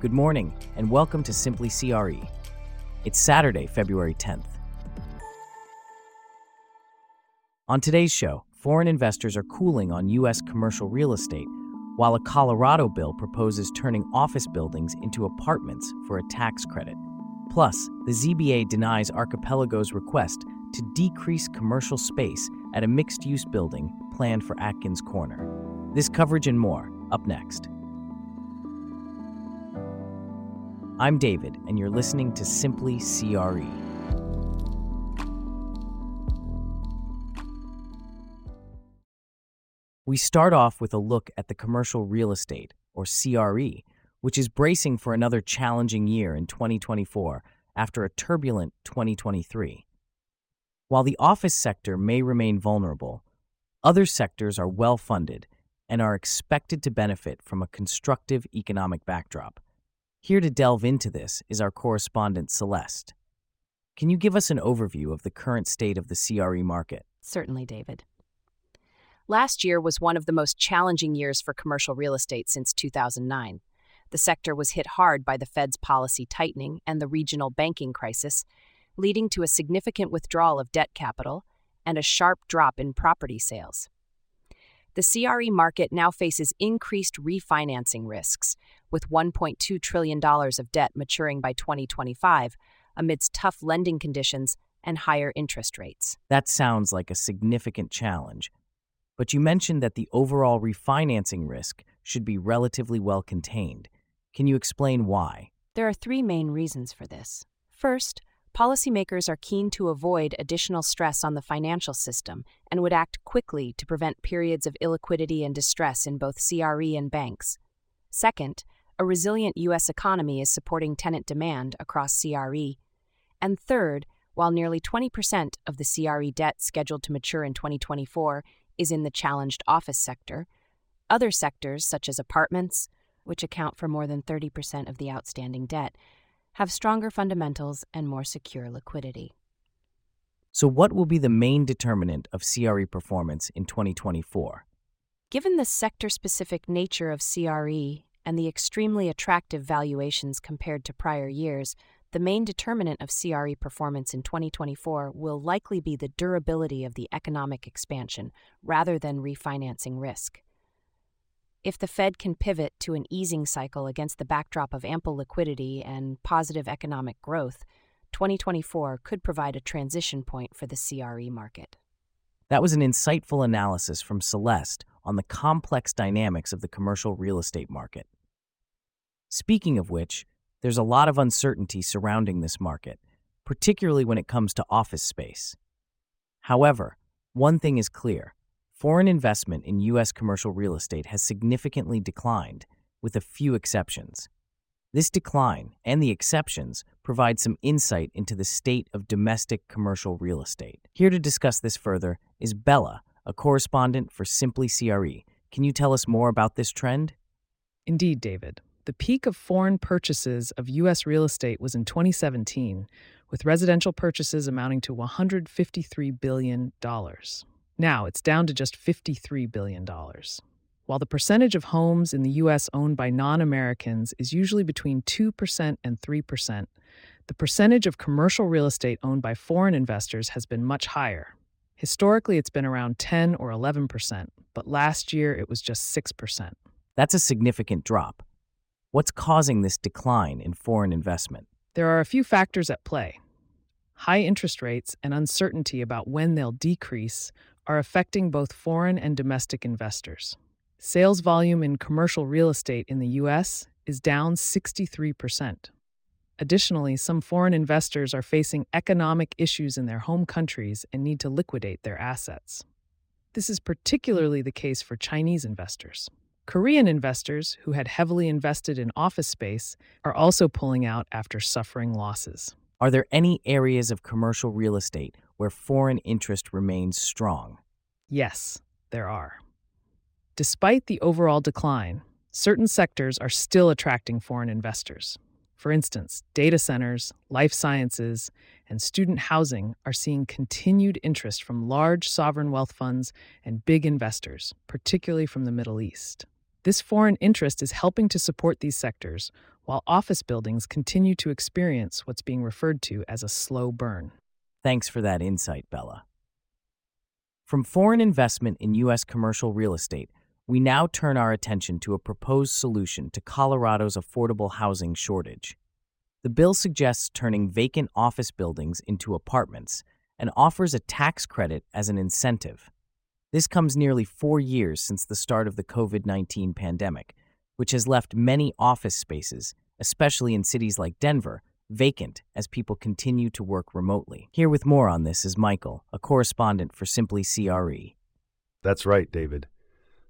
Good morning, and welcome to Simply CRE. It's Saturday, February 10th. On today's show, foreign investors are cooling on U.S. commercial real estate, while a Colorado bill proposes turning office buildings into apartments for a tax credit. Plus, the ZBA denies Archipelago's request to decrease commercial space at a mixed use building planned for Atkins Corner. This coverage and more, up next. I'm David, and you're listening to Simply CRE. We start off with a look at the commercial real estate, or CRE, which is bracing for another challenging year in 2024 after a turbulent 2023. While the office sector may remain vulnerable, other sectors are well funded and are expected to benefit from a constructive economic backdrop. Here to delve into this is our correspondent Celeste. Can you give us an overview of the current state of the CRE market? Certainly, David. Last year was one of the most challenging years for commercial real estate since 2009. The sector was hit hard by the Fed's policy tightening and the regional banking crisis, leading to a significant withdrawal of debt capital and a sharp drop in property sales. The CRE market now faces increased refinancing risks, with $1.2 trillion of debt maturing by 2025 amidst tough lending conditions and higher interest rates. That sounds like a significant challenge. But you mentioned that the overall refinancing risk should be relatively well contained. Can you explain why? There are three main reasons for this. First, policymakers are keen to avoid additional stress on the financial system and would act quickly to prevent periods of illiquidity and distress in both CRE and banks. Second, a resilient U.S. economy is supporting tenant demand across CRE. And third, while nearly 20% of the CRE debt scheduled to mature in 2024 is in the challenged office sector, other sectors, such as apartments, which account for more than 30% of the outstanding debt, have stronger fundamentals and more secure liquidity. So, what will be the main determinant of CRE performance in 2024? Given the sector specific nature of CRE and the extremely attractive valuations compared to prior years, the main determinant of CRE performance in 2024 will likely be the durability of the economic expansion rather than refinancing risk. If the Fed can pivot to an easing cycle against the backdrop of ample liquidity and positive economic growth, 2024 could provide a transition point for the CRE market. That was an insightful analysis from Celeste on the complex dynamics of the commercial real estate market. Speaking of which, there's a lot of uncertainty surrounding this market, particularly when it comes to office space. However, one thing is clear foreign investment in U.S. commercial real estate has significantly declined, with a few exceptions. This decline and the exceptions provide some insight into the state of domestic commercial real estate. Here to discuss this further is Bella, a correspondent for Simply CRE. Can you tell us more about this trend? Indeed, David. The peak of foreign purchases of U.S. real estate was in 2017, with residential purchases amounting to $153 billion. Now it's down to just $53 billion. While the percentage of homes in the U.S. owned by non Americans is usually between 2% and 3%, the percentage of commercial real estate owned by foreign investors has been much higher. Historically, it's been around 10 or 11%, but last year it was just 6%. That's a significant drop. What's causing this decline in foreign investment? There are a few factors at play. High interest rates and uncertainty about when they'll decrease are affecting both foreign and domestic investors. Sales volume in commercial real estate in the U.S. is down 63%. Additionally, some foreign investors are facing economic issues in their home countries and need to liquidate their assets. This is particularly the case for Chinese investors. Korean investors who had heavily invested in office space are also pulling out after suffering losses. Are there any areas of commercial real estate where foreign interest remains strong? Yes, there are. Despite the overall decline, certain sectors are still attracting foreign investors. For instance, data centers, life sciences, and student housing are seeing continued interest from large sovereign wealth funds and big investors, particularly from the Middle East. This foreign interest is helping to support these sectors, while office buildings continue to experience what's being referred to as a slow burn. Thanks for that insight, Bella. From foreign investment in U.S. commercial real estate, we now turn our attention to a proposed solution to Colorado's affordable housing shortage. The bill suggests turning vacant office buildings into apartments and offers a tax credit as an incentive. This comes nearly four years since the start of the COVID 19 pandemic, which has left many office spaces, especially in cities like Denver, vacant as people continue to work remotely. Here with more on this is Michael, a correspondent for Simply CRE. That's right, David.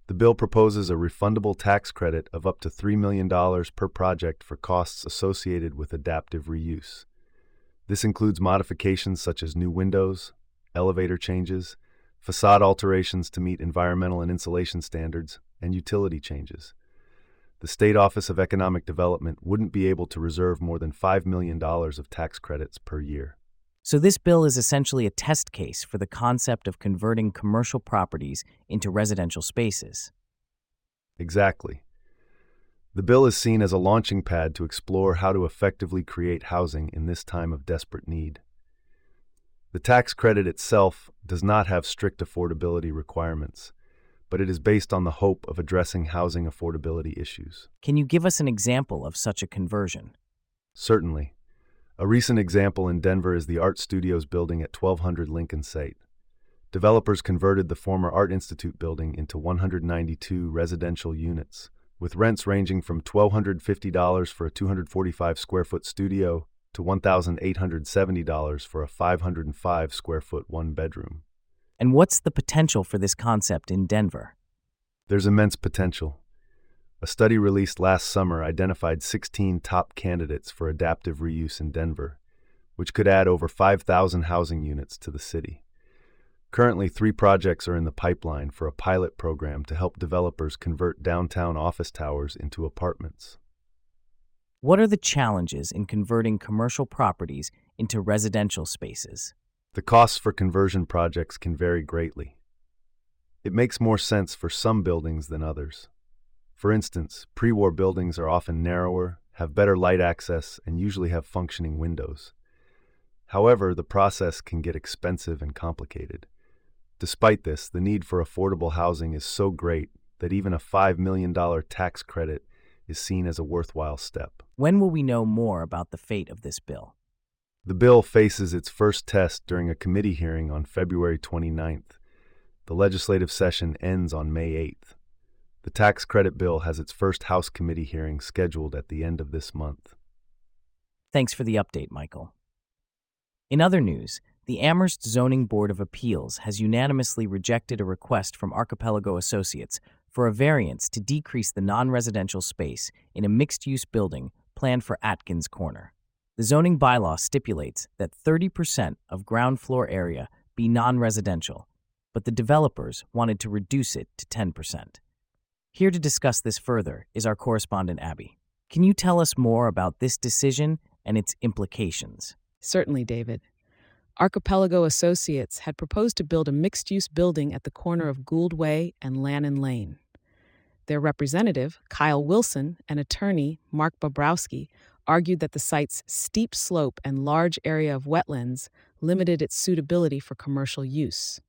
The bill proposes a refundable tax credit of up to $3 million per project for costs associated with adaptive reuse. This includes modifications such as new windows, elevator changes, facade alterations to meet environmental and insulation standards, and utility changes the State Office of Economic Development wouldn't be able to reserve more than $5 million of tax credits per year. So, this bill is essentially a test case for the concept of converting commercial properties into residential spaces. Exactly. The bill is seen as a launching pad to explore how to effectively create housing in this time of desperate need. The tax credit itself does not have strict affordability requirements but it is based on the hope of addressing housing affordability issues. Can you give us an example of such a conversion? Certainly. A recent example in Denver is the Art Studios building at 1200 Lincoln State. Developers converted the former Art Institute building into 192 residential units, with rents ranging from $1,250 for a 245 square foot studio to $1,870 for a 505 square foot one bedroom. And what's the potential for this concept in Denver? There's immense potential. A study released last summer identified 16 top candidates for adaptive reuse in Denver, which could add over 5,000 housing units to the city. Currently, three projects are in the pipeline for a pilot program to help developers convert downtown office towers into apartments. What are the challenges in converting commercial properties into residential spaces? The costs for conversion projects can vary greatly. It makes more sense for some buildings than others. For instance, pre war buildings are often narrower, have better light access, and usually have functioning windows. However, the process can get expensive and complicated. Despite this, the need for affordable housing is so great that even a $5 million tax credit is seen as a worthwhile step. When will we know more about the fate of this bill? The bill faces its first test during a committee hearing on February 29th. The legislative session ends on May 8th. The tax credit bill has its first House committee hearing scheduled at the end of this month. Thanks for the update, Michael. In other news, the Amherst Zoning Board of Appeals has unanimously rejected a request from Archipelago Associates for a variance to decrease the non residential space in a mixed use building planned for Atkins Corner. The zoning bylaw stipulates that 30% of ground floor area be non residential, but the developers wanted to reduce it to 10%. Here to discuss this further is our correspondent, Abby. Can you tell us more about this decision and its implications? Certainly, David. Archipelago Associates had proposed to build a mixed use building at the corner of Gould Way and Lannon Lane. Their representative, Kyle Wilson, and attorney, Mark Bobrowski, argued that the site's steep slope and large area of wetlands limited its suitability for commercial use.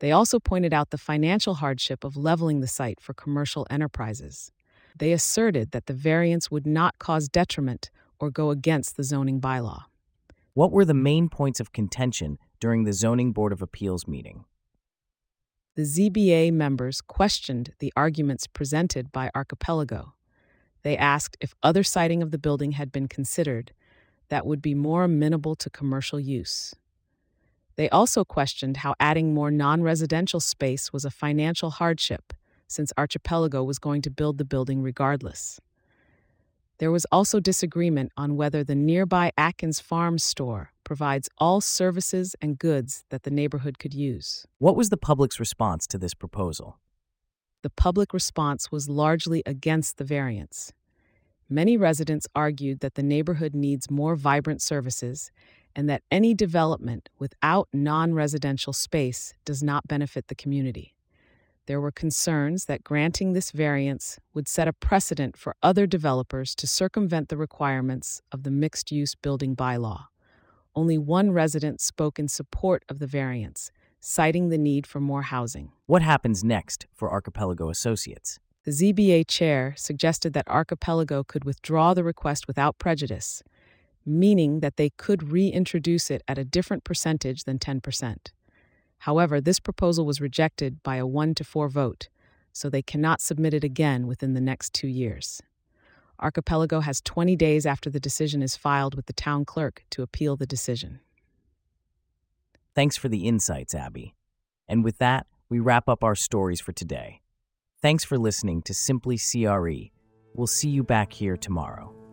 They also pointed out the financial hardship of leveling the site for commercial enterprises. They asserted that the variance would not cause detriment or go against the zoning bylaw. What were the main points of contention during the Zoning Board of Appeals meeting? The ZBA members questioned the arguments presented by Archipelago. They asked if other siting of the building had been considered that would be more amenable to commercial use. They also questioned how adding more non residential space was a financial hardship, since Archipelago was going to build the building regardless. There was also disagreement on whether the nearby Atkins Farm store provides all services and goods that the neighborhood could use. What was the public's response to this proposal? the public response was largely against the variance. Many residents argued that the neighborhood needs more vibrant services and that any development without non residential space does not benefit the community. There were concerns that granting this variance would set a precedent for other developers to circumvent the requirements of the mixed use building bylaw. Only one resident spoke in support of the variance, citing the need for more housing. What happens next for Archipelago Associates? The ZBA chair suggested that Archipelago could withdraw the request without prejudice, meaning that they could reintroduce it at a different percentage than 10%. However, this proposal was rejected by a 1 to 4 vote, so they cannot submit it again within the next two years. Archipelago has 20 days after the decision is filed with the town clerk to appeal the decision. Thanks for the insights, Abby. And with that, we wrap up our stories for today. Thanks for listening to Simply CRE. We'll see you back here tomorrow.